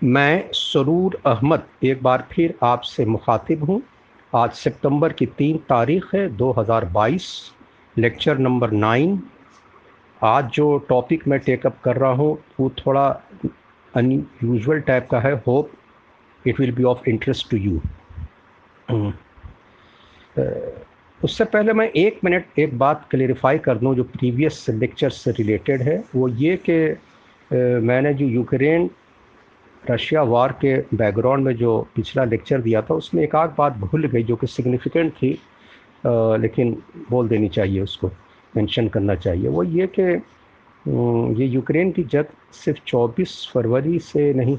मैं सरूर अहमद एक बार फिर आपसे मुखातिब हूँ। आज सितंबर की तीन तारीख़ है 2022 लेक्चर नंबर नाइन। आज जो टॉपिक मैं टेकअप कर रहा हूँ, वो थोड़ा अनयूजल टाइप का है। Hope it will be of interest to you उससे पहले मैं एक मिनट एक बात क्लेरिफाई कर दूँ, जो प्रीवियस लेक्चर से रिलेटेड है। वो ये कि मैंने जो यूक्रेन रशिया वार के बैकग्राउंड में जो पिछला लेक्चर दिया था उसमें एक आध बात भूल गई जो कि सिग्निफिकेंट थी आ, लेकिन बोल देनी चाहिए उसको मेंशन करना चाहिए। वो ये कि ये यूक्रेन की जंग सिर्फ़ 24 फरवरी से नहीं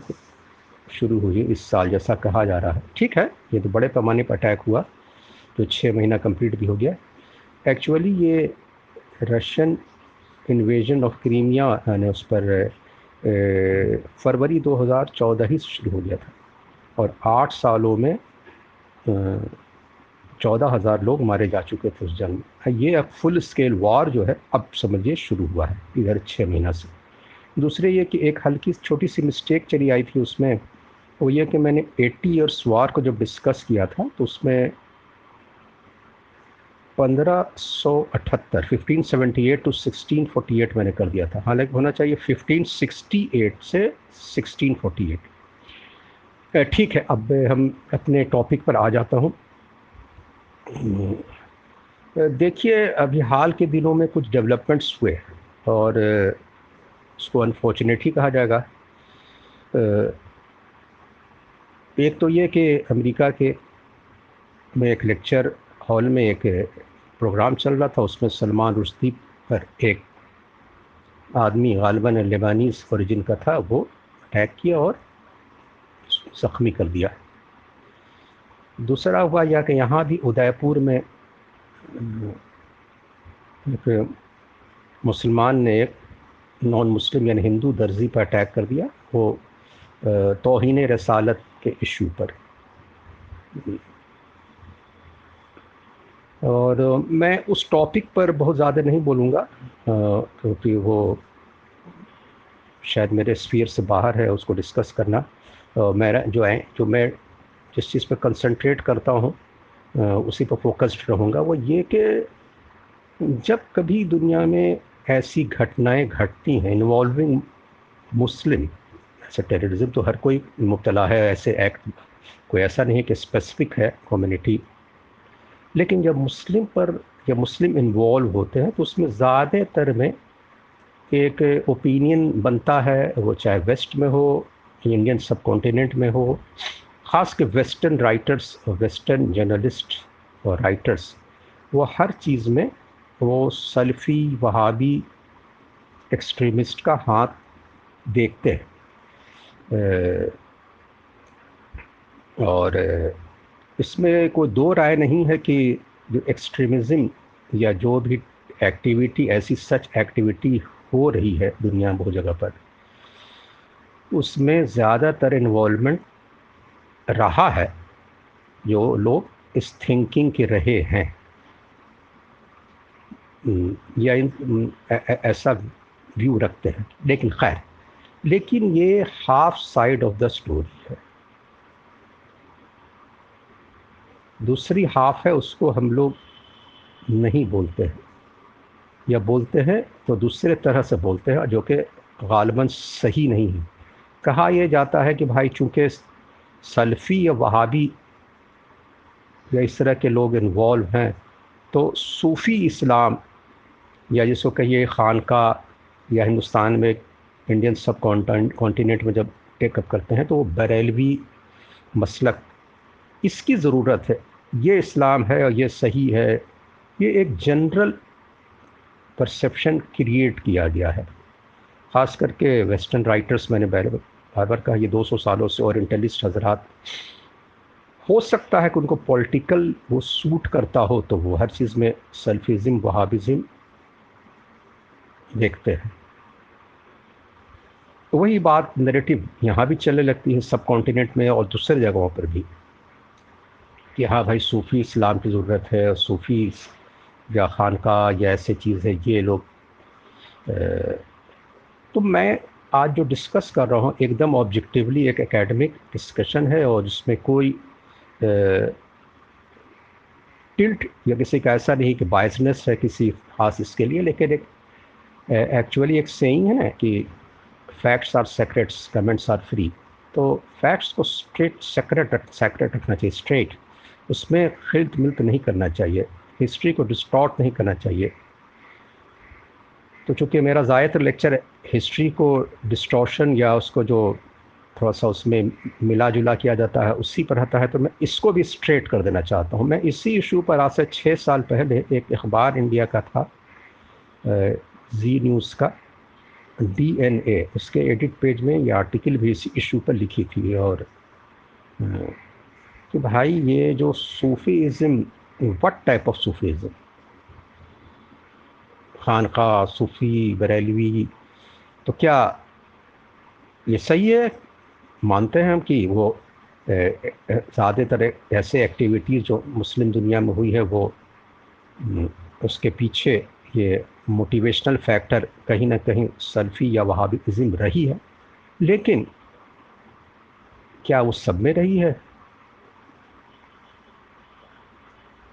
शुरू हुई इस साल जैसा कहा जा रहा है। ठीक है? ये तो बड़े पैमाने पर अटैक हुआ तो छः महीना कंप्लीट भी हो गया। एक्चुअली ये रशियन इन्वेजन ऑफ़ क्रीमिया ने उस पर फरवरी 2014 ही शुरू हो गया था। और आठ सालों में चौदह हज़ार लोग मारे जा चुके थे उस जंग में। ये अब फुल स्केल वार जो है, अब समझिए शुरू हुआ है, इधर छः महीना से। दूसरे ये कि एक हल्की छोटी सी मिस्टेक चली आई थी उसमें, वो ये कि मैंने 80 ईयर्स वार को जब डिस्कस किया था तो उसमें पंद्रह सौ अठहत्तर fifteen seventy eight to sixteen forty eight मैंने कर दिया था। हालाँकि होना चाहिए फिफ्टीन सिक्सटी एट से सिक्सटीन फोर्टी एट ठीक है, अब हम अपने टॉपिक पर आ जाता हूँ। देखिए, अभी हाल के दिनों में कुछ डेवलपमेंट्स हुए और उसको अनफॉर्चुनेट ही कहा जाएगा। एक तो ये कि अमेरिका के में एक लेक्चर हॉल में एक प्रोग्राम चल रहा था, उसमें सलमान रुश्दी पर एक आदमी गालबन लेबानीस ओरिजिन का था, वो अटैक किया और ज़ख्मी कर दिया। दूसरा हुआ यह कि यहाँ भी उदयपुर में एक मुसलमान ने एक नॉन मुस्लिम यानी हिंदू दर्जी पर अटैक कर दिया, वो तोहन रसालत के इशू पर। और मैं उस टॉपिक पर बहुत ज़्यादा नहीं बोलूँगा क्योंकि वो शायद मेरे स्फीयर से बाहर है, उसको डिस्कस करना। मेरा जो है, जो मैं जिस चीज़ पर कंसंट्रेट करता हूँ उसी पर फोकस्ड रहूँगा, वो ये कि जब कभी दुनिया में ऐसी घटनाएँ घटती हैं इन्वॉल्विंग मुस्लिम, ऐसे टेररिज्म तो हर कोई मुबतला है, ऐसे एक्ट कोई ऐसा नहीं है कि स्पेसिफिक है कम्युनिटी लेकिन जब मुस्लिम पर या मुस्लिम इन्वॉल्व होते हैं तो उसमें ज़्यादातर में एक ओपिनियन बनता है, वो चाहे वेस्ट में हो इंडियन सब कॉन्टिनेंट में हो, ख़ास के वेस्टर्न राइटर्स वेस्टर्न जर्नलिस्ट और राइटर्स वो हर चीज़ में वो सल्फ़ी, वहाबी एक्सट्रीमिस्ट का हाथ देखते हैं। और इसमें कोई दो राय नहीं है कि जो एक्सट्रीमिज़म या जो भी एक्टिविटी ऐसी सच एक्टिविटी हो रही है दुनिया बहुत जगह पर उसमें ज़्यादातर इन्वॉलमेंट रहा है जो लोग इस थिंकिंग के रहे हैं। हम्म, या इन ऐसा व्यू रखते हैं। लेकिन खैर लेकिन ये half side of the story है। दूसरी हाफ़ है, उसको हम लोग नहीं बोलते हैं। या बोलते हैं तो दूसरे तरह से बोलते हैं, जो कि गालबन सही नहीं है। कहा यह जाता है कि भाई चूँकि सल्फ़ी या वहाबी या इस तरह के लोग इन्वॉल्व हैं तो सूफ़ी इस्लाम या जिसको कहिए खानका या हिंदुस्तान में इंडियन सब कॉन्टिनेंट में जब टेकअप करते हैं तो वो बरेलवी मसलक, इसकी ज़रूरत है। ये इस्लाम है और ये सही है, ये एक जनरल परसेप्शन क्रिएट किया गया है। ख़ास करके वेस्टर्न राइटर्स मैंने बार बार कहा, ये 200 सालों से और इंटेलिस्ट हजरात। हो सकता है कि उनको पॉलिटिकल वो सूट करता हो तो वो हर चीज़ में सेल्फिज़म वहाबिज़म देखते हैं। वही बात नरेटिव यहाँ भी चलने लगती है सब कॉन्टिनेंट में और दूसरे जगहों पर भी। कि हाँ भाई सूफ़ी इस्लाम की ज़रूरत है सूफ़ी या खानका या ऐसे चीज़ है, ये लोग तो मैं आज जो डिस्कस कर रहा हूँ, एकदम ऑब्जेक्टिवली एक एकेडमिक डिस्कशन है और जिसमें कोई टिल्ट या किसी का ऐसा नहीं कि बायसनेस है किसी खास इसके लिए, लेकिन एक एक्चुअली एक सेइंग है ना कि facts are secrets comments are free तो फैक्ट्स को स्ट्रेट सेक्रेट सेक्रेट रखना चाहिए स्ट्रेट उसमें खिल्त मिल्त नहीं करना चाहिए हिस्ट्री को डिस्टॉर्ट नहीं करना चाहिए। तो चूँकि मेरा ज़्यादातर लेक्चर हिस्ट्री को डिस्टॉर्शन या उसको जो थोड़ा सा उसमें मिला जुला किया जाता है, उसी पर रहता है तो मैं इसको भी स्ट्रेट कर देना चाहता हूँ। मैं इसी इशू पर आज से छः साल पहले एक अखबार इंडिया का था जी न्यूज़ का डी एन डीएनए उसके एडिट पेज में ये आर्टिकल भी इसी इशू पर लिखी थी और कि भाई ये जो Sufism what type of Sufism? खानका, सूफ़ी, बरेलवी तो क्या ये सही है? मानते हैं हम कि वो ज़्यादातर ऐसे एक्टिविटीज़ जो मुस्लिम दुनिया में हुई है, वो उसके पीछे ये मोटिवेशनल फैक्टर कहीं ना कहीं सल्फ़ी या वहाबिज़म रही है। लेकिन क्या वो सब में रही है?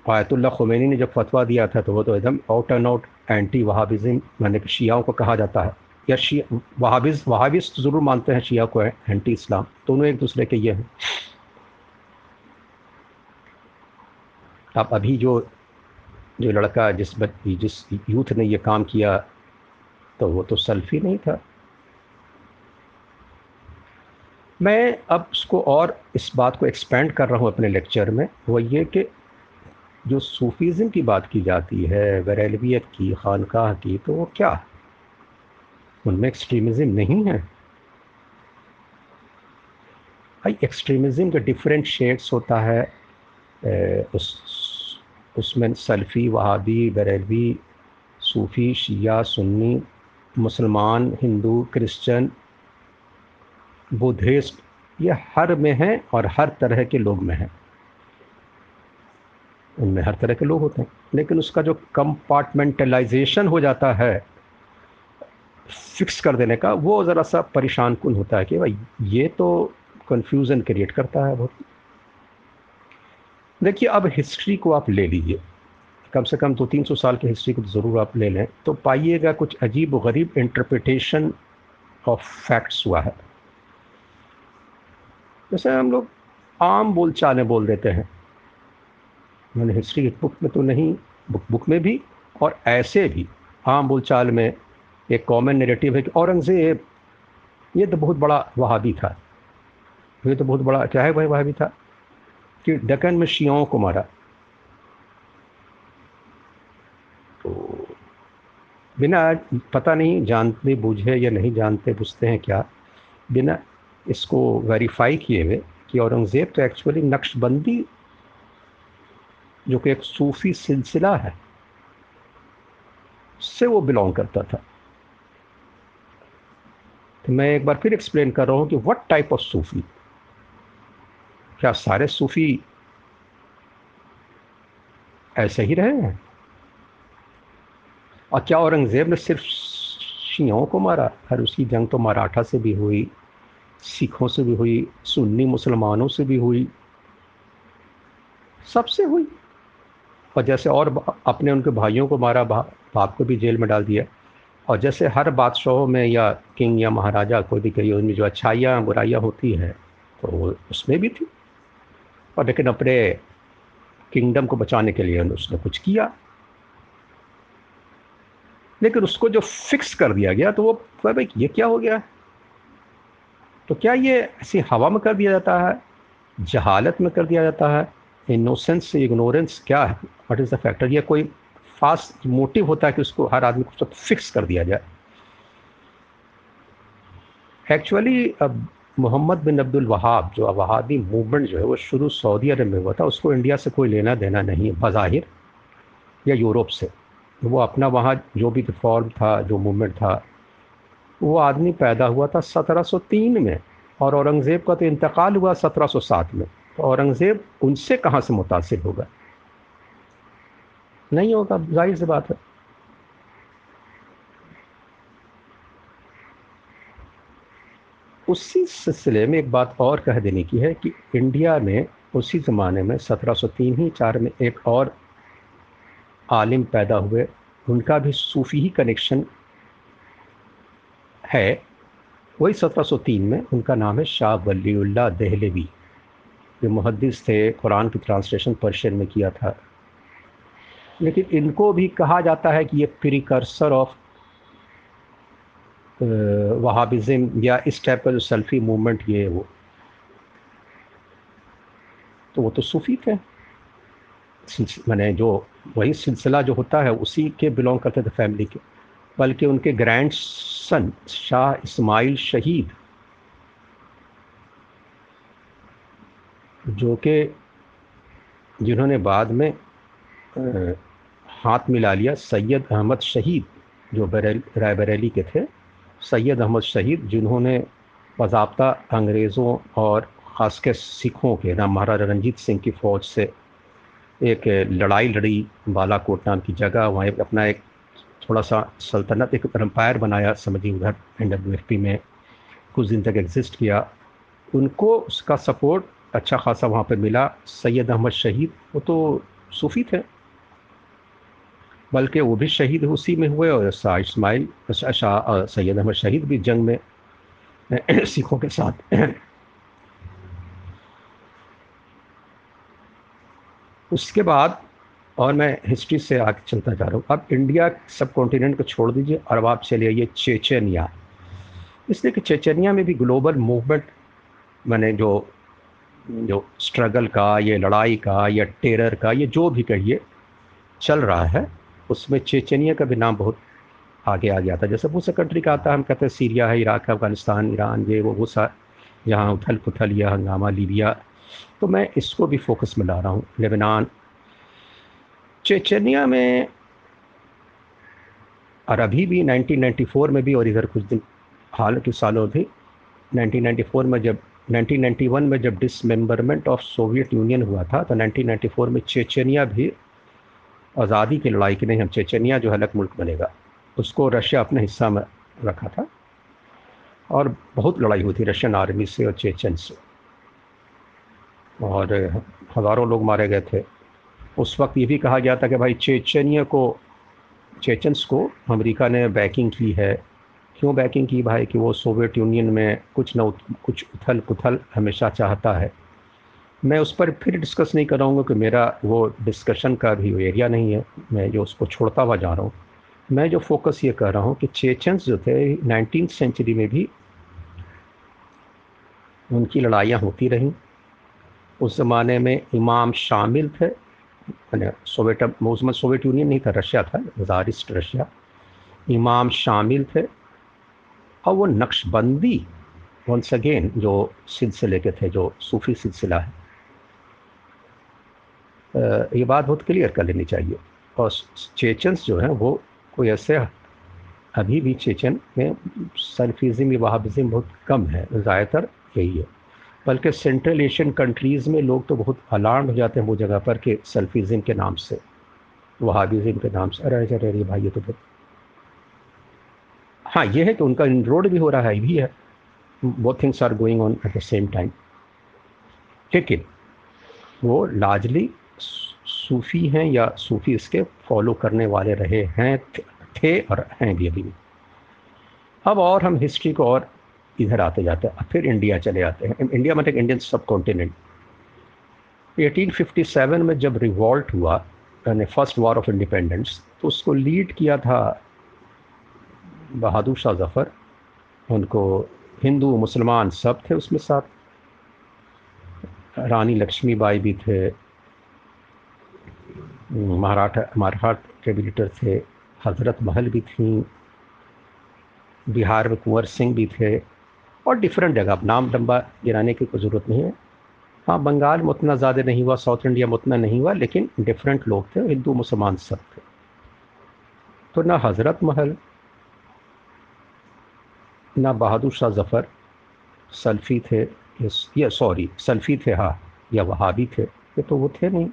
आयतुल्ला खुमैनी ने जब फतवा दिया था तो वो तो एकदम out and out anti Wahhabism मैंने शियाओं को कहा जाता है। या शिया वहाबिज वहाबिस तो ज़रूर मानते हैं शिया को एंटी इस्लाम दोनों एक दूसरे के ये हैं। अब अभी जो जो लड़का जिस जिस यूथ ने ये काम किया तो वो तो सल्फी नहीं था। मैं अब उसको और इस बात को एक्सपेंड कर रहा हूँ अपने लेक्चर में, वो ये कि जो सूफीज़म की बात की जाती है बरेलवियत की, खानकाह की तो वो क्या? उनमें एक्सट्रीमिज़म नहीं है। भाई एक्सट्रीमिज़म का डिफरेंट शेड्स होता है। उस, उसमें सल्फ़ी, वहाबी बरेलवी सूफ़ी, शिया, सुन्नी, मुसलमान, हिंदू, क्रिश्चियन, बुद्धिस्ट, ये हर में हैं और हर तरह के लोग में हैं। उनमें हर तरह के लोग होते हैं। लेकिन उसका जो कंपार्टमेंटलाइजेशन हो जाता है फिक्स कर देने का, वो ज़रा सा परेशान कन होता है कि भाई, ये तो कन्फ्यूज़न क्रिएट करता है बहुत। देखिए, अब हिस्ट्री को आप ले लीजिए। कम से कम दो तीन सौ साल की हिस्ट्री को तो ज़रूर आप ले लें। तो पाइएगा कुछ अजीब व गरीब इंटरप्रिटेशन ऑफ़ फैक्ट्स हुआ है। जैसे हम लोग आम बोल चाले बोल देते हैं। मैंने हिस्ट्री बुक में तो नहीं बुक बुक में भी और ऐसे भी। आम बोलचाल में एक कॉमन नेरेटिव है कि औरंगज़ेब, ये तो बहुत बड़ा वहाबी था। ये तो बहुत बड़ा, क्या है भाई वहाबी था? कि डकन में शियाओं को मारा। तो बिना पता नहीं जानते, बूझे या नहीं जानते बुझते हैं क्या, बिना इसको वेरीफाई किए हुए कि औरंगज़ेब तो एक्चुअली नक्शबंदी जो कि एक सूफ़ी सिलसिला है से वो बिलोंग करता था। तो मैं एक बार फिर एक्सप्लेन कर रहा हूँ कि व्हाट टाइप ऑफ़ सूफ़ी? क्या सारे सूफ़ी ऐसे ही रहे हैं? और क्या औरंगज़ेब ने सिर्फ़ शियाओं को मारा? हर उसकी जंग तो मराठा से भी हुई, सिखों से भी हुई, सुन्नी मुसलमानों से भी हुई, सबसे हुई। और जैसे और अपने उनके भाइयों को मारा बाप को भी जेल में डाल दिया। और जैसे हर बादशाहों में या किंग या महाराजा कोई भी कही, उनमें जो अच्छाइयाँ, बुराइयाँ होती हैं तो उसमें भी थी। और लेकिन अपने किंगडम को बचाने के लिए उसने कुछ किया। लेकिन उसको जो फिक्स कर दिया गया तो वो भाई, ये क्या हो गया? तो क्या ये ऐसी हवा में कर दिया जाता है? जहालत में कर दिया जाता है? इनोसेंस इग्नोरेंस क्या है? वट इज़ द फैक्टर ये कोई फास्ट मोटिव होता है कि उसको हर आदमी को सब फिक्स कर दिया जाए। एक्चुअली अब मोहम्मद बिन अब्दुल वहाब जो वहाबी मूवमेंट जो है, वो शुरू सऊदी अरब में हुआ था, उसको इंडिया से कोई लेना देना नहीं है, बज़ाहिर या यूरोप से। वो अपना वहाँ जो भी रिफॉर्म था, जो मूवमेंट था, वो आदमी पैदा हुआ था 1703 में और औरंगज़ेब का तो इंतकाल हुआ 1707 में। औरंगज़ेब उनसे कहाँ से मुतासर होगा? नहीं होगा, ज़ाहिर सी बात है। उसी सिलसिले में एक बात और कह देने की है कि इंडिया में उसी ज़माने में 1703 ही चार में एक और आलिम पैदा हुए। उनका भी सूफ़ी ही कनेक्शन है। वही 1703 में उनका नाम है शाह वलीउल्ला दहलेवी। जो मुहदस थे, कुरान की ट्रांसलेशन पर्शियन में किया था। लेकिन इनको भी कहा जाता है कि ये प्रिकर्सर ऑफ़ वहाबिज़म या इस टाइप का जो सेल्फी मूवमेंट ये वो तो वो तो सूफ़ी थे। मैंने जो, वही सिलसिला जो होता है, उसी के बिलोंग करते थे फैमिली के। बल्कि उनके ग्रैंड सन शाह इस्माइल शहीद जो कि जिन्होंने बाद में हाथ मिला लिया सैयद अहमद शहीद जो बरेल रायबरेली के थे सैयद अहमद शहीद जिन्होंने बाबा अंग्रेज़ों और ख़ास के सिखों के नाम महाराजा रंजीत सिंह की फ़ौज से एक लड़ाई लड़ी बालाकोट नाम की जगह वहाँ अपना एक थोड़ा सा सल्तनत एक एम्पायर बनाया समझिए उधर एन डब्ल्यू में कुछ दिन तक एग्जिस्ट किया। उनको उसका सपोर्ट अच्छा खासा वहाँ पर मिला। सैयद अहमद शहीद, वो तो सूफ़ी थे। बल्कि वो भी शहीद उसी में हुए और शाह इसमाइल, शाह सैयद अहमद शहीद भी जंग में सिखों के साथ। उसके बाद, और मैं हिस्ट्री से आगे चलता जा रहा हूँ। अब इंडिया सब कॉन्टिनेंट को छोड़ दीजिए, और अब आप चले आइए चेचनिया। इसलिए कि चेचनिया में भी ग्लोबल मूवमेंट, मैंने जो जो स्ट्रगल का, ये लड़ाई का, या टेरर का, ये जो भी कहिए, चल रहा है, उसमें चेचनिया का भी नाम बहुत आगे आ गया था। जैसे बहुत सा कंट्री का आता है हम कहते हैं, सीरिया है, इराक है, अफ़गानिस्तान, ईरान, ये वो वो सा, यहाँ उथल पुथल या हंगामा, लीबिया। तो मैं इसको भी फोकस में ला रहा हूँ, लेबनान। चेचनिया में, और अभी भी 1994 में भी, और इधर कुछ दिन, हाल के सालों भी 1994 में जब 1991 में जब डिसमेंबरमेंट ऑफ़ सोवियत यूनियन हुआ था तो 1994 में चेचनिया भी आज़ादी की लड़ाई की नहीं हम चेचनिया जो अलग मुल्क बनेगा। उसको रशिया अपने हिस्सा में रखा था और बहुत लड़ाई हुई थी रशियन आर्मी से और चेचन से। और हज़ारों लोग मारे गए थे। उस वक्त ये भी कहा गया था कि भाई चेचनिया को, चेचन्स को अमेरिका ने बैकिंग की है। क्यों बैकिंग की भाई कि वो सोवियत यूनियन में कुछ न कुछ उथल पुथल हमेशा चाहता है? मैं उस पर फिर डिस्कस नहीं कर रहा हूँ कि मेरा वो डिस्कशन का भी एरिया नहीं है। मैं जो उसको छोड़ता हुआ जा रहा हूँ। मैं जो फोकस ये कर रहा हूँ कि चेचन्स जो थे नाइनटीन सेंचुरी में भी उनकी लड़ाइयाँ होती रहीं। उस ज़माने में इमाम शामिल थे। मैंने सोवियत उसमें सोवियत यूनियन नहीं था, रशिया था, जारिस्ट रशिया। इमाम शामिल थे। और वो नक्शबंदी वंस अगेन जो सिलसिले के थे, जो सूफी सिलसिला है ये बात बहुत क्लियर कर लेनी चाहिए। और चेचन्स जो हैं, वो कोई ऐसे अभी भी चेचन में सल्फिज़म, या वहाबिज़म बहुत कम है, ज़्यादातर यही है। बल्कि सेंट्रल एशियन कंट्रीज़ में लोग तो बहुत अलार्म हो जाते हैं वो जगह पर कि सल्फिज़म के नाम से, वहाबिज़म के नाम से। अरे अरे अरे, भाई, ये तो बहुत हाँ ये है कि उनका इनरोड भी हो रहा है, भी है। वो things are going on at the same time लेकिन वो लार्जली सूफ़ी हैं या सूफ़ी इसके फॉलो करने वाले रहे हैं, थे और हैं भी अभी। भी अब और हम हिस्ट्री को और इधर आते जाते हैं, फिर इंडिया चले आते हैं। इंडिया मतलब इंडियन सब कॉन्टिनेंट 1857 में जब रिवॉल्ट हुआ, यानी फ़र्स्ट वॉर ऑफ़ इंडिपेंडेंस तो उसको लीड किया था बहादुर शाह जफ़र, उनको हिंदू, मुसलमान सब थे उसमें साथ। रानी लक्ष्मीबाई भी थे। महाराठा मराठ लीडर थे। हज़रत महल भी थी। बिहार में कुंवर सिंह भी थे। और डिफरेंट जगह। अब नाम लंबा गिराने की कोई ज़रूरत नहीं है। हाँ बंगाल में उतना ज़्यादा नहीं हुआ, साउथ इंडिया में उतना नहीं हुआ, लेकिन डिफरेंट लोग थे, हिंदू, मुसलमान सब थे। तो ना हज़रत महल ना बहादुर शाह ज़फ़र, सल्फ़ी थे या सॉरी सल्फ़ी थे हाँ या वहाबी थे, ये तो वो थे नहीं।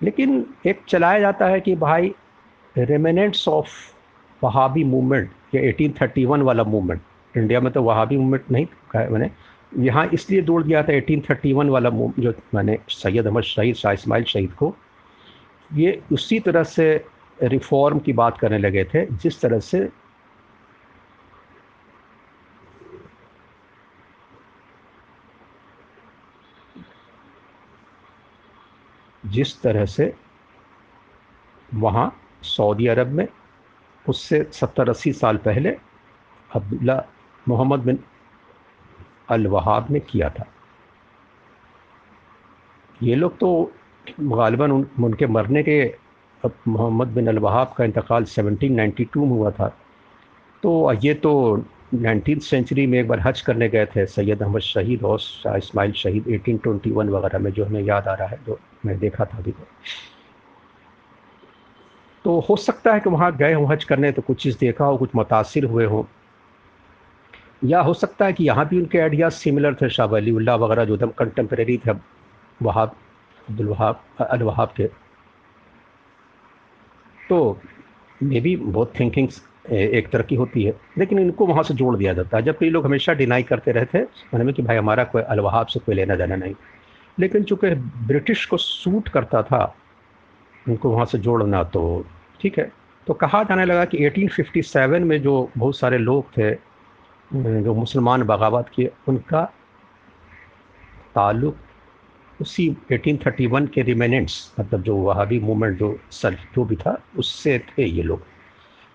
लेकिन एक चलाया जाता है कि भाई रेमिनेंट्स ऑफ़ वहाबी मूवमेंट या 1831 वाला मूवमेंट इंडिया में तो वहाबी मूवमेंट नहीं कहा है मैंने, यहाँ इसलिए जोड़ दिया था 1831 वाला जो मैंने सैयद अहमद शहीद, शाह इसमाइल शहीद को, ये उसी तरह से रिफॉर्म की बात करने लगे थे जिस तरह से जिस तरह से वहाँ सऊदी अरब में उससे सत्तर अस्सी साल पहले अब्दुल्ला मोहम्मद बिन अल वहाब ने किया था। ये लोग तो गालिबा उन, उनके मरने के अब मोहम्मद बिन अल वहाब का इंतकाल 1792 में हुआ था। तो ये तो नाइनटीन सेंचुरी में एक बार हज करने गए थे, सैयद अहमद शहीद और शाह इसमाइल शहीद 1821 वगैरह में जो हमें याद आ रहा है, जो मैं देखा था अभी तो। तो हो सकता है कि वहाँ गए हों, हज करने तो कुछ चीज़ देखा हो, कुछ मुतासर हुए हों। या हो सकता है कि यहाँ भी उनके आइडियाज़ सिमिलर थे, शाह वली वगैरह जो एकदम कंटेम्प्रेरी थे वहाब, अब्दुल वहाब के। तो मे बी बहुत थिंकिंग्स एक तरह की होती है। लेकिन इनको वहाँ से जोड़ दिया जाता है। जबकि लोग हमेशा डिनाई करते रहते हैं में कि भाई हमारा कोई अलवहाब से कोई लेना देना नहीं। लेकिन चूँकि ब्रिटिश को सूट करता था, उनको वहाँ से जोड़ना तो ठीक है। तो कहा जाने लगा कि 1857 में जो बहुत सारे लोग थे, जो मुसलमान बगावत किए, उनका ताल्लुक उसी 1831 के रिमेनेंट्स मतलब जो वहाबी मूवमेंट जो सर जो भी था, उससे थे ये लोग,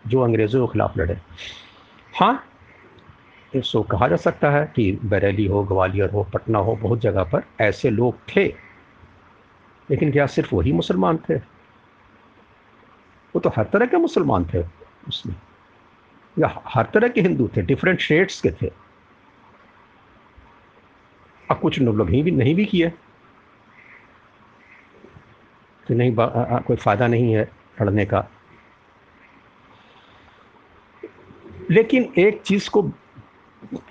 जो अंग्रेज़ों के ख़िलाफ़ लड़े। हाँ इसको कहा जा सकता है कि बरेली हो, ग्वालियर हो, पटना हो, बहुत जगह पर ऐसे लोग थे, लेकिन क्या सिर्फ़ वही मुसलमान थे? वो तो हर तरह के मुसलमान थे उसमें। या हर तरह के हिंदू थे डिफरेंट शेड्स के थे। अब कुछ लोग नहीं भी नहीं भी किए। कि नहीं कोई फ़ायदा नहीं है लड़ने का। लेकिन एक चीज़ को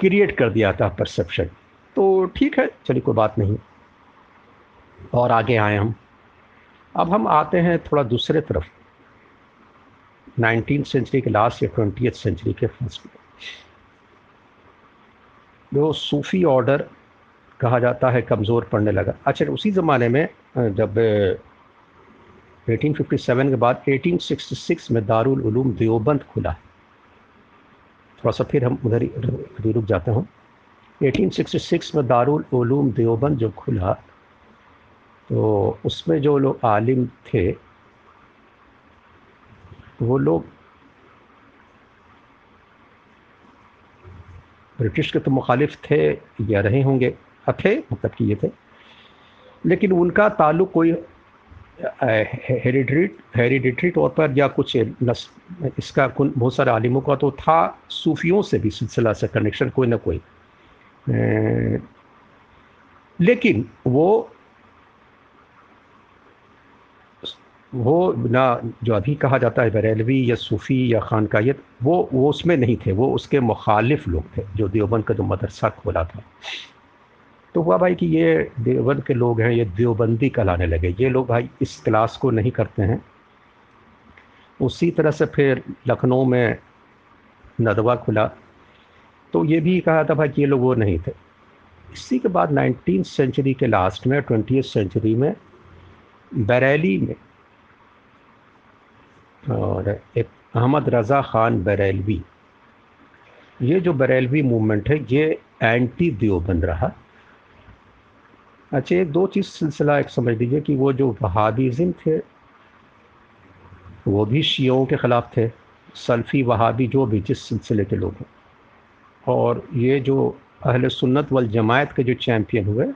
क्रिएट कर दिया था परसेप्शन तो ठीक है, चलिए कोई बात नहीं। और आगे आए हम। अब हम आते हैं थोड़ा दूसरे तरफ़। नाइनटीन सेंचुरी के लास्ट या ट्वेंटी सेंचुरी के फ़र्स्ट में। जो सूफ़ी ऑर्डर कहा जाता है, कमज़ोर पड़ने लगा। अच्छा उसी ज़माने में, जब 1857 के बाद 1866 में दारुल उलूम देवबंद खुला है। थोड़ा सा फिर हम उधर ही रुक जाते हूँ। 1866 में दारुल उलूम देवबंद जो खुला तो उसमें जो लोग आलिम थे, वो लोग ब्रिटिश के तो मुखालिफ थे, या रहे होंगे। थे मतलब कि ये थे। लेकिन उनका ताल्लुक कोई हेरिडिट्री हेरिडिट्री तौर पर या कुछ नस, इसका बहुत सारे आलिमों का तो था सूफियों से भी सिलसिला से कनेक्शन कोई ना कोई। लेकिन वो वो ना जो अभी कहा जाता है बरेलवी या सूफ़ी या खानकायत वो वो उसमें नहीं थे वो उसके मुखालिफ लोग थे जो देवबंद का जो मदरसा खोला था। तो हुआ भाई कि ये देवबंद के लोग हैं, ये देवबंदी कहलाने लगे। ये लोग भाई इस क्लास को नहीं करते हैं। उसी तरह से फिर लखनऊ में नदवा खुला। तो ये भी कहा था भाई कि ये लोग वो नहीं थे। इसी के बाद नाइनटीन सेंचुरी के लास्ट में ट्वेंटी सेंचुरी में, बरेली में, और एक अहमद रज़ा ख़ान बरेलवी। ये जो बरेलवी मूवमेंट है, ये एंटी देवबंद रहा। अच्छा एक दो चीज़ सिलसिला एक समझ लीजिए कि वो जो वहाबीज़म थे, वो भी शियों के ख़िलाफ़ थे, सल्फ़ी वहाबी जो भी, जिस सिलसिले के लोग हैं। और ये जो अहल सुन्नत वल जमायत के जो चैम्पियन हुए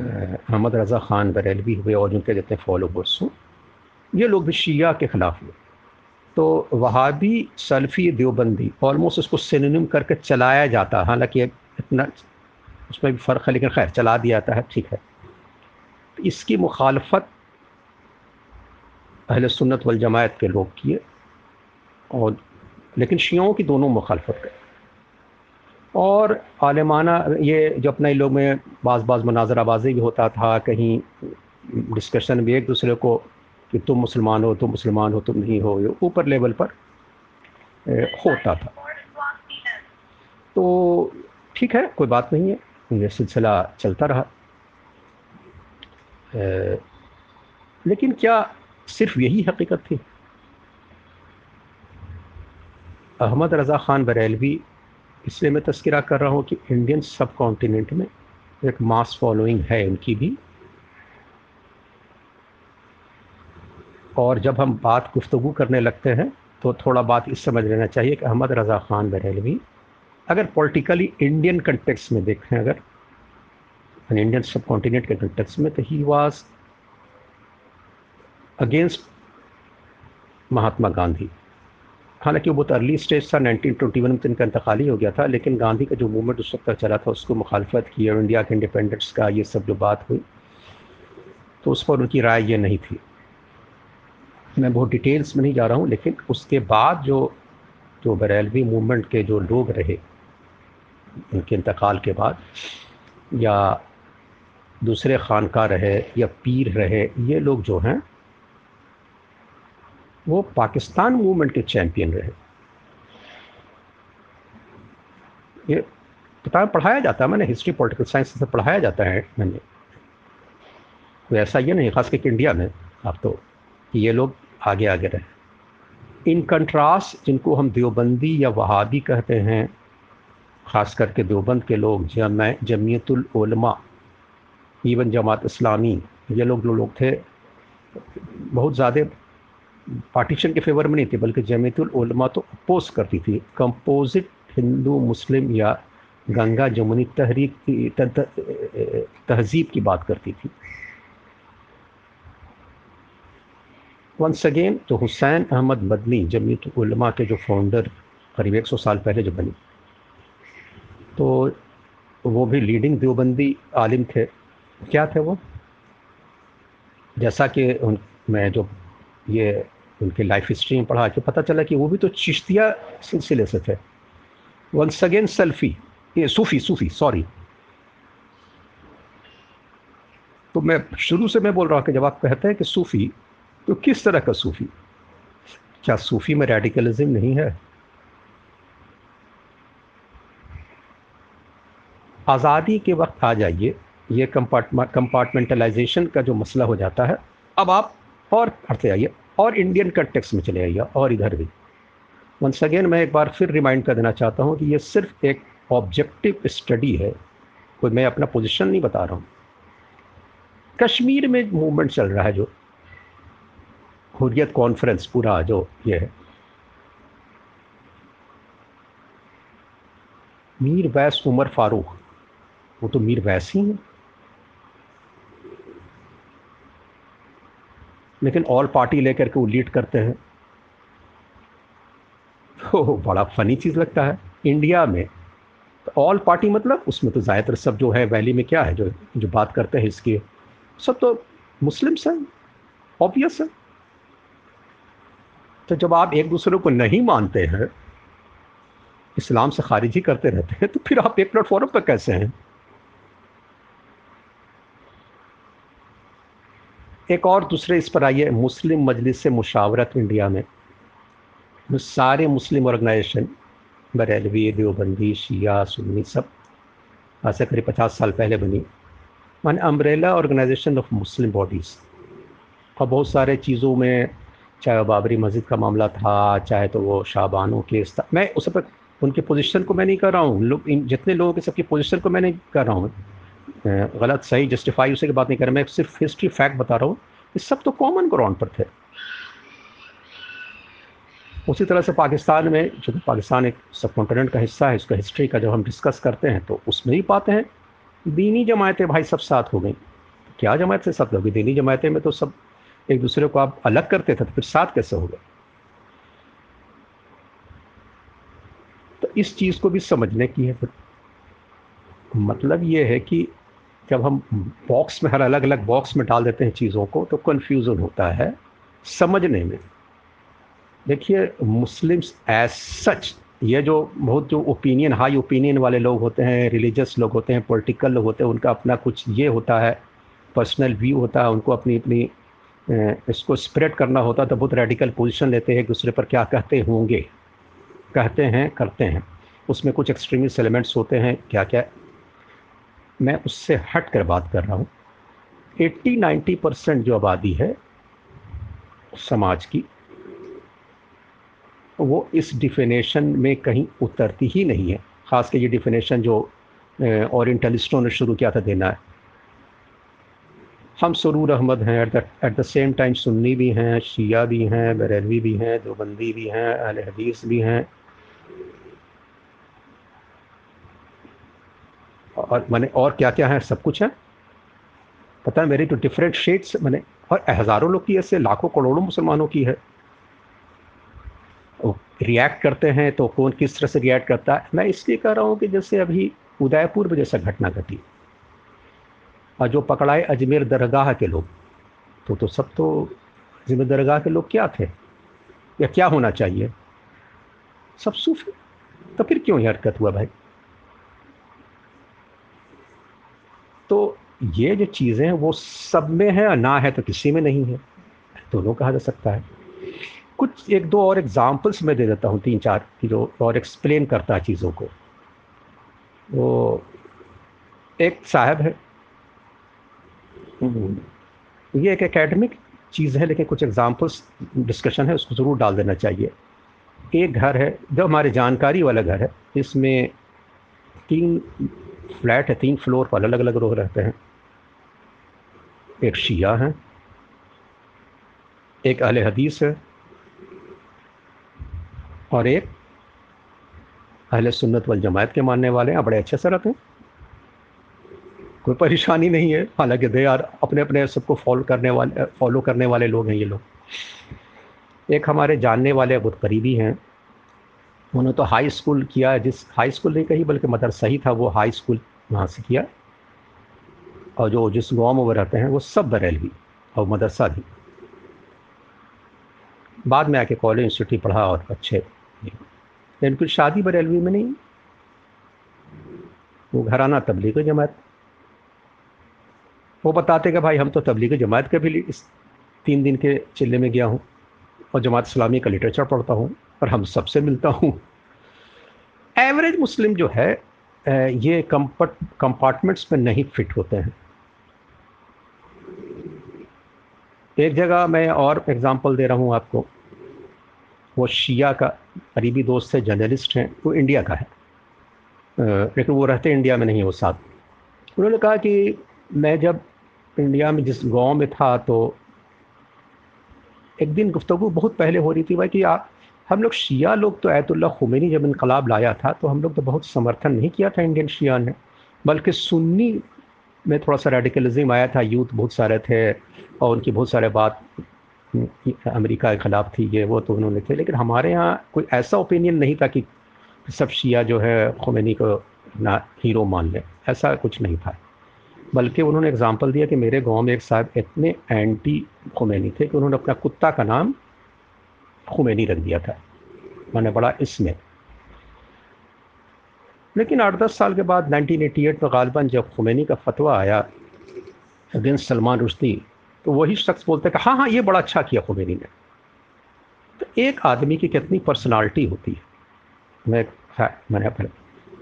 अहमद रज़ा ख़ान बरेलवी हुए और जिनके जितने फॉलोवर्स हों, ये लोग भी शिया के ख़िलाफ़ हुए। तो वहाबी सल्फ़ी देवबंदी ऑलमोस्ट उसको सिनेम करके चलाया जाता है। हालाँकि इतना, उसमें भी फ़र्क है, लेकिन खैर, चला दिया जाता है, ठीक है। तो इसकी मुखालफत अहल सुन्नत वल जमायत के लोग किए, और, लेकिन शियों की दोनों मुखालफत करें। और आलमाना, ये जो अपने लोग में बाज़ बाज़ मुनाजराबाजी भी होता था, कहीं डिस्कशन भी एक दूसरे को कि तुम मुसलमान हो, तुम मुसलमान हो, तुम नहीं हो, ये ऊपर लेवल पर होता था। तो ठीक है, कोई बात नहीं है, ये सिलसिला चलता रहा। लेकिन क्या सिर्फ़ यही हकीकत थी? अहमद रज़ा ख़ान बरेलवी इसलिए मैं तस्करा कर रहा हूँ कि इंडियन सब कॉन्टिनेंट में एक मास फॉलोइंग है उनकी भी। और जब हम बात गुफ्तु करने लगते हैं तो थोड़ा बात इस समझ लेना चाहिए कि अहमद रज़ा ख़ान बरेलवी, अगर पॉलिटिकली इंडियन कंटेक्स में देखें अगर इंडियन सब कॉन्टीनेंट के कंटेक्स में तो he was against Mahatma Gandhi. हालाँकि वो बहुत अर्ली स्टेज था 1921 में तो इनका इंतकाली हो गया था, लेकिन गांधी का जो मूवमेंट उस वक्त तक चला था, उसको मुखालफत की और इंडिया के इंडिपेंडेंस का, ये सब जो बात हुई तो उस पर उनकी राय ये नहीं थी। मैं बहुत डिटेल्स में नहीं जा रहा हूँ, लेकिन उसके बाद जो जो बरेलवी मूवमेंट के जो लोग रहे, उनके इंतकाल के बाद, या दूसरे खानका रहे, या पीर रहे, ये लोग जो हैं, वो पाकिस्तान मूवमेंट के चैंपियन रहे। ये पता पढ़ाया जाता है, मैंने हिस्ट्री पॉलिटिकल साइंस से पढ़ाया जाता है मैंने। कोई ऐसा ये नहीं खास करके इंडिया में, आप तो ये लोग आगे आगे रहे इन कंट्रास्ट जिनको हम देवबंदी या वहाबी कहते हैं, ख़ास करके देवबंद के लोग, जम जमीयतुलमा इवन जमात इस्लामी, ये लोग जो लोग थे, बहुत ज़्यादा पार्टीशन के फेवर में नहीं थे, बल्कि जमीतुलमा तो अपोज करती थी। कंपोजिट हिंदू, मुस्लिम या गंगा जमुनी तहरीक की तहजीब की बात करती थी। वंस अगेन तो हुसैन अहमद मदनी जमीत उलमा के जो फाउंडर करीब 100 साल पहले जो बनी। तो वो भी लीडिंग देवबंदी आलिम थे। क्या थे वो? जैसा कि उन, मैं जो ये उनकी लाइफ हिस्ट्री में पढ़ा, कि पता चला कि वो भी तो चिश्तिया सिलसिले से थे। वंस अगेन सेल्फी ये सूफ़ी सूफ़ी सॉरी तो मैं, शुरू से मैं बोल रहा हूँ कि जब आप कहते हैं कि सूफ़ी तो किस तरह का सूफ़ी? क्या सूफ़ी में रेडिकलिज्म नहीं है? आज़ादी के वक्त आ जाइए, ये कंपार्टमेंटलाइजेशन का जो मसला हो जाता है, अब आप और पढ़ते आइए, और इंडियन कंटेक्स में चले आइए, और इधर भी। वंस अगेन मैं एक बार फिर रिमाइंड कर देना चाहता हूँ कि ये सिर्फ़ एक ऑब्जेक्टिव स्टडी है, कोई मैं अपना पोजीशन नहीं बता रहा हूँ। कश्मीर में मूवमेंट चल रहा है जो हुरियत कॉन्फ्रेंस पूरा जो ये है। मीर वैस उमर फारूक, वो तो मीर वैस ही हैं। लेकिन ऑल पार्टी लेकर के वो लीड करते हैं। तो बड़ा फनी चीज़ लगता है। इंडिया में ऑल तो पार्टी मतलब उसमें तो ज़्यादातर सब जो है वैली में क्या है, जो जो बात करते हैं इसकी। सब तो मुस्लिम्स हैं ऑब्वियस है। तो जब आप एक दूसरे को नहीं मानते हैं, इस्लाम से खारिजी करते रहते हैं तो फिर आप एक प्लेटफॉर्म पर कैसे हैं? एक और दूसरे, इस पर आइए, मुस्लिम मजलिस से मुशावरत इंडिया में। सारे मुस्लिम ऑर्गेनाइजेशन, बरेलवी, देवबंदी, शिया, सुन्नी, सब, आज से करीब पचास साल पहले बनी। मान umbrella organisation of Muslim bodies और बहुत सारे चीज़ों में चाहे वह बाबरी मस्जिद का मामला था, चाहे तो वो शाहबानों केस था मैं उस पर, उनकी पोजीशन को मैं नहीं कर रहा हूँ। लोग इन, जितने लोगों के सबकी पोजीशन को मैं नहीं कर रहा हूँ। गलत, सही जस्टिफाई उसे की बात नहीं कर रहा मैं सिर्फ़ हिस्ट्री फैक्ट बता रहा हूँ ये सब तो कॉमन ग्राउंड पर थे। उसी तरह से पाकिस्तान में, जो पाकिस्तान एक सब कॉन्टिनेंट का हिस्सा है, उसका हिस्ट्री का जब हम डिस्कस करते हैं तो उसमें ही पाते हैं। दीनी जमायतें भाई सब साथ हो गई। क्या जमायत से सब लोग दीनी जमायतें में तो सब एक दूसरे को आप अलग करते थे तो फिर साथ कैसे हो गए तो इस चीज़ को भी समझने की है फिर। मतलब ये है कि जब हम बॉक्स में, हर अलग अलग बॉक्स में डाल देते हैं चीज़ों को तो कन्फ्यूज़न होता है समझने में। देखिए मुस्लिम्स एज सच ये जो बहुत जो ओपिनियन हाई ओपिनियन वाले लोग होते हैं रिलीजियस लोग होते हैं पॉलिटिकल लोग होते हैं, उनका अपना कुछ ये होता है पर्सनल व्यू होता है, उनको अपनी अपनी इसको स्प्रेड करना होता तो बहुत रेडिकल पोजीशन लेते हैं एक दूसरे पर क्या कहते होंगे? कहते हैं, करते हैं। उसमें कुछ एक्सट्रीमिस्ट एलिमेंट्स होते हैं क्या क्या मैं उससे हट कर बात कर रहा हूँ। 80-90 परसेंट जो आबादी है समाज की, वो इस डिफिनेशन में कहीं उतरती ही नहीं है। ख़ास कर ये डिफिनेशन जो ओरिएंटलिस्टों ने शुरू किया था देना है। हम सरूर अहमद हैं एट द सेम टाइम सुन्नी भी हैं, शिया भी हैं, बरेलवी भी हैं देवबंदी भी हैं, अहल हदीस भी हैं। और मैंने, और क्या क्या है? सब कुछ है? पता है मेरी तो डिफरेंट शेड्स मैंने, और हज़ारों लोग की ऐसे, लाखों करोड़ों मुसलमानों की है। रिएक्ट करते हैं तो कौन किस तरह से रिएक्ट करता है? मैं इसलिए कह रहा हूँ कि जैसे अभी उदयपुर में जैसा घटना घटी। और जो पकड़ाए अजमेर दरगाह के लोग तो तो सब तो अजमेर दरगाह के लोग क्या थे? या क्या होना चाहिए? सब सूफी तो फिर क्यों ये हरकत हुआ भाई? तो ये जो चीज़ें हैं, वो सब में है ना है तो किसी में नहीं है। दोनों कहा जा सकता है। कुछ एक दो और एग्जांपल्स मैं दे देता हूँ, तीन चार, की जो और एक्सप्लेन करता है चीज़ों को। वो एक साहब है। ये एक एकेडमिक चीज़ है, लेकिन कुछ एग्जांपल्स डिस्कशन है, उसको ज़रूर डाल देना चाहिए। एक घर है, जो हमारे जानकारी वाला घर है इसमें तीन फ्लैट है, तीन फ्लोर पर अलग अलग लोग रहते हैं। एक शिया है, एक अहल हदीस है, और एक अहल सुन्नत वल जमात के मानने वाले हैं बड़े अच्छे से रहते हैं। कोई परेशानी नहीं है। हालाँकि दे यार अपने अपने सबको फॉलो करने वाले फॉलो करने वाले लोग हैं ये लोग। एक हमारे जानने वाले बहुत करीबी हैं। उन्होंने तो हाई स्कूल किया, जिस हाई स्कूल नहीं कही, बल्कि मदरसा ही था, वो हाई स्कूल वहाँ से किया। और जो, जिस गाँव में वो रहते हैं, वो सब बरेलवी और मदरसा भी बाद में आके कॉलेज इंस्टीट्यूट पढ़ा और अच्छे लेकिन फिर शादी बरेलवी में नहीं। वो घराना तबलीग जमात। वो बताते कि भाई, हम तो तबलीग जमात के भी इस तीन दिन के चिल्ले में गया हूँ और जमात इस्लामी का लिटरेचर पढ़ता हूँ और हम सबसे मिलता हूँ। एवरेज मुस्लिम जो है ये कंपट कंपार्टमेंट्स में नहीं फिट होते हैं। एक जगह मैं और एग्ज़ाम्पल दे रहा हूँ आपको। वो शिया का करीबी दोस्त है जर्नलिस्ट हैं, वो इंडिया का है। लेकिन वो रहते इंडिया में नहीं, वो साथ। उन्होंने कहा कि मैं जब इंडिया में जिस गाँव में था तो एक दिन गुफ्तु बहुत पहले हो रही थी भाई कि आप हम लोग शिया लोग तो आयतुल्ला खुमैनी जब इनकलाब लाया था तो हम लोग तो बहुत समर्थन नहीं किया था इंडियन शिया ने। बल्कि सुन्नी में थोड़ा सा रेडिकलिज्म आया था यूथ बहुत सारे थे और उनकी बहुत सारे बात अमेरिका के ख़िलाफ़ थी, ये वो तो उन्होंने थे। लेकिन हमारे यहाँ कोई ऐसा ओपिनियन नहीं था कि सब शिया जो है खुमैनी को ना हीरो मान ले, ऐसा कुछ नहीं था। बल्कि उन्होंने एग्ज़ाम्पल दिया कि मेरे गाँव में एक साहब इतने एंटी खुमैनी थे कि उन्होंने अपना कुत्ता का नाम खुमैनी रख दिया था। मैंने बड़ा इसमें। लेकिन आठ दस साल के बाद 1988 में गालबा जब खुमैनी का फतवा आया अगेंस्ट सलमान रुश्दी तो वही शख्स बोलते कि हाँ हाँ ये बड़ा अच्छा किया खुमैनी ने। तो एक आदमी की कितनी पर्सनालिटी होती है। मैं मैंने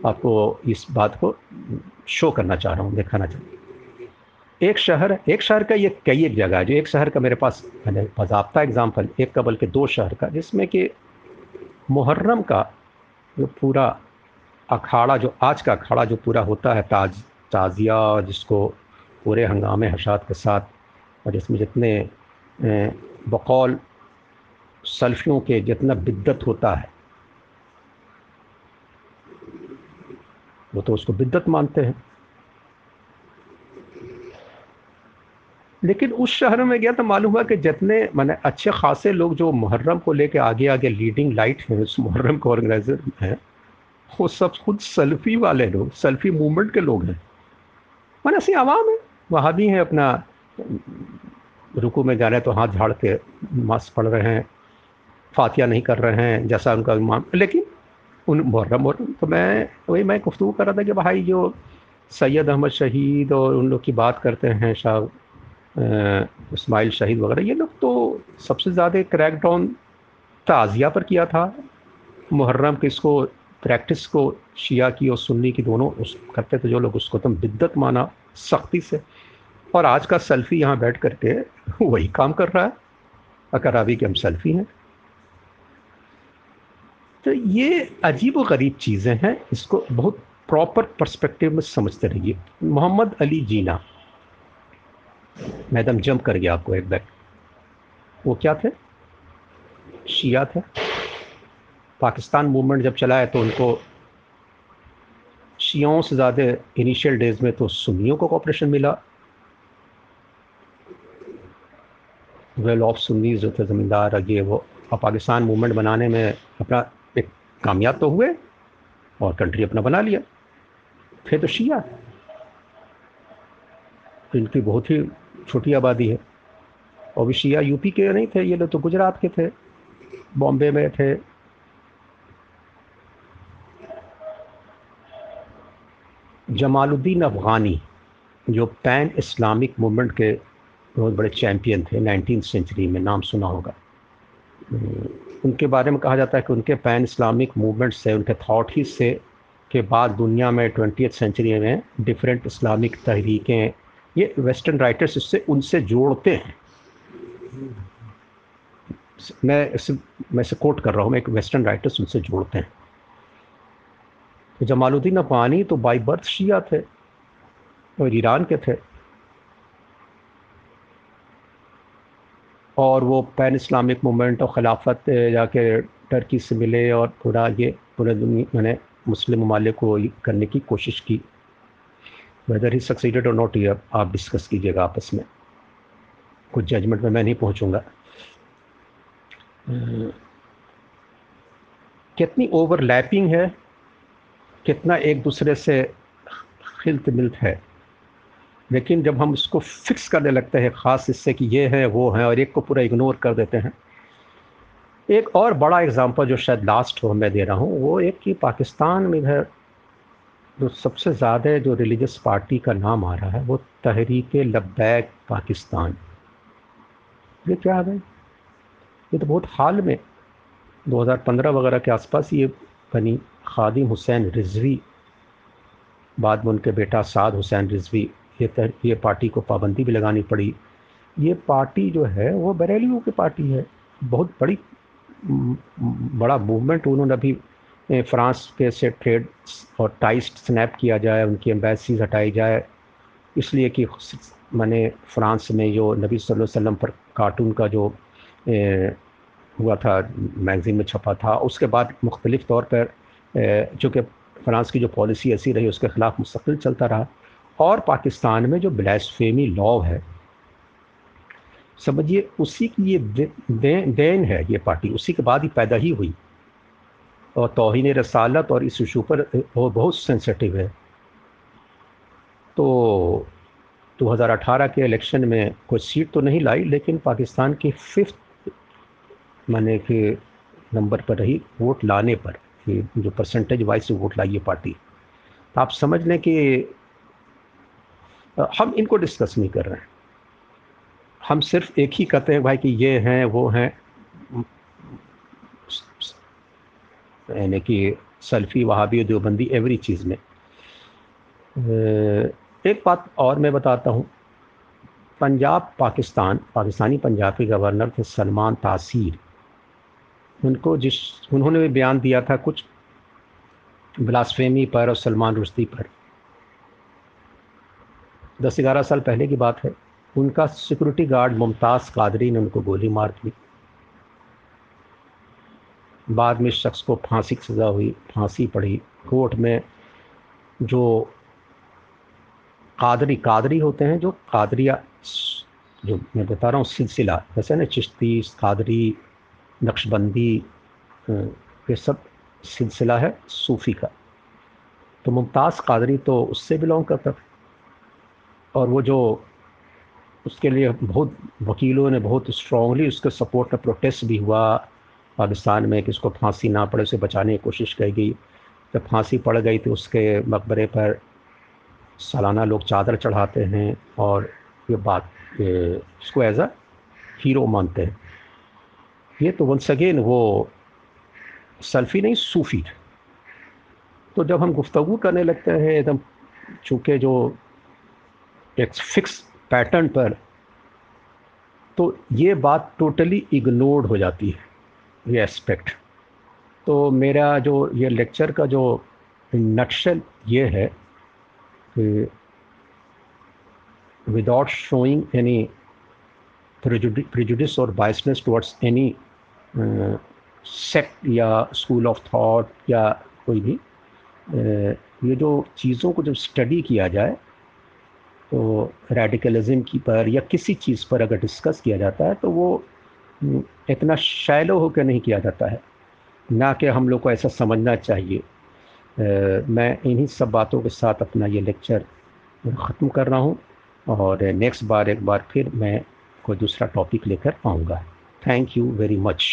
आपको इस बात को शो करना चाह रहा हूँ, दिखाना चाह एक शहर एक शहर का ये, कई एक जगह है, जो एक शहर का मेरे पास, मैंने बाबा एग्ज़ाम्पल एक का बल्कि दो शहर का, जिसमें कि मुहर्रम का जो पूरा अखाड़ा, जो आज का अखाड़ा जो पूरा होता है, ताज, ताज़िया, जिसको पूरे हंगामे हशात के साथ, और जिसमें जितने बकौल सल्फियों के जितना बिद्दत होता है वो तो उसको बिद्दत मानते हैं। लेकिन उस शहर में गया तो मालूम हुआ कि जितने मैंने अच्छे खासे लोग जो मुहर्रम को लेके आगे आगे लीडिंग लाइट हैं, उस मुहर्रम के ऑर्गेनाइजर हैं, वो सब खुद सेल्फी वाले लोग सेल्फी मूवमेंट के लोग हैं। मैंने ऐसी आवाम है, वहाँ भी हैं अपना, रुकू में जा रहे हैं तो हाथ झाड़ के मास्क पढ़ रहे हैं फातिया नहीं कर रहे हैं, जैसा उनका इमाम, लेकिन उन मुहर्रम मुहर्रम तो मैं वही मैं गुफ्तु कर रहा था कि भाई जो सैयद अहमद शहीद और उन लोग की बात करते हैं, शाह इस्माइल शहीद वगैरह, ये लोग तो सबसे ज़्यादा क्रैकडाउन ताज़िया पर किया था। मुहर्रम के इसको प्रैक्टिस को शिया की और सुन्नी की दोनों उस करते थे जो लोग उसको तुम बिद्दत माना सख्ती से। और आज का सेल्फी यहाँ बैठ करके वही काम कर रहा है। अकरावी के हम सेल्फी हैं। तो ये अजीब व गरीब चीज़ें हैं, इसको बहुत प्रॉपर पर्सपेक्टिव में समझते रहिए। मोहम्मद अली जीना। मैडम जंप कर गया आपको एक बैग वो क्या थे? शिया थे। पाकिस्तान मूवमेंट जब चला है तो उनको शियाओं से ज़्यादा इनिशियल डेज़ में तो सुन्नियों को कॉपरेशन मिला। वेल ऑफ़ सुन्नी जो थे, ज़मींदार, ये वो पाकिस्तान मूवमेंट बनाने में अपना कामयाब तो हुए और कंट्री अपना बना लिया। थे तो शिया। इनकी बहुत ही छोटी आबादी है। और भी शिया यूपी के नहीं थे, ये लोग तो गुजरात के थे, बॉम्बे में थे। जमालुद्दीन अफ़गानी, जो पैन इस्लामिक मूवमेंट के बहुत बड़े चैम्पियन थे, नाइनटीन सेंचुरी में, नाम सुना होगा। उनके बारे में कहा जाता है कि उनके पैन इस्लामिक मूवमेंट से, उनके थाट ही से के बाद दुनिया में ट्वेंटी सेंचुरी में डिफरेंट इस्लामिक तहरीकें, ये वेस्टर्न राइटर्स इससे, उनसे जोड़ते हैं। मैं इसे मैं इसे कोट कर रहा हूँ मैं एक वेस्टर्न राइटर्स उनसे जोड़ते हैं। तो जमालुद्दीन अफगानी तो बाई बर्थ शिया थे, और ईरान के थे। और वो पैन इस्लामिक मूवमेंट और ख़िलाफत जाके टर्की से मिले और पूरा ये पूरे दुनिया, मैंने मुस्लिम ममालिक को करने की कोशिश की। वेदर ही सक्सीडेड और नॉट ये आप डिस्कस कीजिएगा आपस में। कुछ जजमेंट में मैं नहीं पहुंचूँगा। कितनी ओवरलैपिंग है, कितना एक दूसरे से खिलत मिलत है। लेकिन जब हम इसको फिक्स करने लगते हैं, ख़ास इससे कि ये है, वो है, और एक को पूरा इग्नोर कर देते हैं। एक और बड़ा एग्ज़ाम्पल जो शायद लास्ट हो, मैं दे रहा हूँ, वो एक कि पाकिस्तान में इधर जो सबसे ज़्यादा जो रिलीजियस पार्टी का नाम आ रहा है, वो तहरीक लब्बैक पाकिस्तान। ये क्या है ये तो बहुत हाल में 2015 वगैरह के आसपास ये बनी खादिम हुसैन रिजवी, बाद में उनके बेटा साद हुसैन रिजवी ये तर, ये पार्टी को पाबंदी भी लगानी पड़ी। ये पार्टी जो है वो बरेलियों की पार्टी है। बहुत बड़ी बड़ा मूवमेंट उन्होंने अभी फ्रांस के से ट्रेड और टाइस्ट स्नैप किया जाए उनकी एम्बेसीज हटाई जाए। इसलिए कि मैंने फ्रांस में जो नबी वसल्लम वसल्लम पर कार्टून का जो ए, हुआ था मैगज़ीन में छपा था उसके बाद मुख्तलिफ़ तौर पर चूँकि फ्रांस की जो पॉलिसी ऐसी रही उसके ख़िलाफ़ मुस्तकिल चलता रहा। और पाकिस्तान में जो ब्लैसफेमी लॉ है समझिए उसी की ये देन दे, है ये पार्टी उसी के बाद ही पैदा ही हुई। और तोहन रसालत और इस इशू पर वो बहुत सेंसिटिव है। तो 2018 के इलेक्शन में कोई सीट तो नहीं लाई लेकिन पाकिस्तान की फिफ्थ माने कि नंबर पर रही वोट लाने पर कि जो परसेंटेज वाइज से वोट लाई ये पार्टी। तो आप समझ लें कि हम इनको डिस्कस नहीं कर रहे हैं। हम सिर्फ़ एक ही कहते हैं, भाई, कि ये हैं, वो हैं। यानी कि सल्फ़ी, वहाबी देवबंदी एवरी चीज़ में। एक बात और मैं बताता हूँ। पंजाब, पाकिस्तान, पाकिस्तानी पंजाब के गवर्नर थे सलमान तासीर। उनको जिस, उन्होंने भी बयान दिया था कुछ ब्लासफेमी पर और सलमान रुश्ती पर। दस ग्यारह साल पहले की बात है। उनका सिक्योरिटी गार्ड मुमताज़ कादरी ने उनको गोली मार दी। बाद में शख्स को फांसी की सज़ा हुई, फांसी पड़ी। कोर्ट में जो कादरी कादरी होते हैं, जो कादरिया, जो मैं बता रहा हूँ, सिलसिला, जैसे ना चिश्ती, कादरी, नक्शबंदी ये सब सिलसिला है सूफ़ी का। तो मुमताज़ कादरी तो उससे बिलोंग करता था। और वो जो उसके लिए बहुत वकीलों ने बहुत स्ट्रॉन्गली उसके सपोर्ट में प्रोटेस्ट भी हुआ। पाकिस्तान में कि उसको फांसी ना पड़े, उसे बचाने की कोशिश की गई। जब फांसी पड़ गई तो उसके मकबरे पर सालाना लोग चादर चढ़ाते हैं और ये बात उसको एज अ हीरो मानते हैं। ये तो वंस अगेन वो सल्फ़ी नहीं, सूफ़ी तो जब हम गुफ्तगु करने लगते हैं, एकदम चूँकि जो एक फिक्स पैटर्न पर तो ये बात टोटली इग्नोर्ड हो जाती है, ये एस्पेक्ट तो मेरा जो ये लेक्चर का जो नक्शल ये है कि विदाउट शोइंग एनी प्रिजुडिस और बाइसनेस टुवर्ड्स एनी सेक्ट या स्कूल ऑफ़ थॉट या कोई भी ये जो चीज़ों को जब स्टडी किया जाए तो रेडिकलिज्म की पर या किसी चीज़ पर अगर डिस्कस किया जाता है तो वो इतना शैलो होकर नहीं किया जाता है। ना कि हम लोग को ऐसा समझना चाहिए। मैं इन्हीं सब बातों के साथ अपना ये लेक्चर ख़त्म कर रहा हूँ और नेक्स्ट बार, एक बार फिर मैं कोई दूसरा टॉपिक लेकर आऊँगा। Thank you very much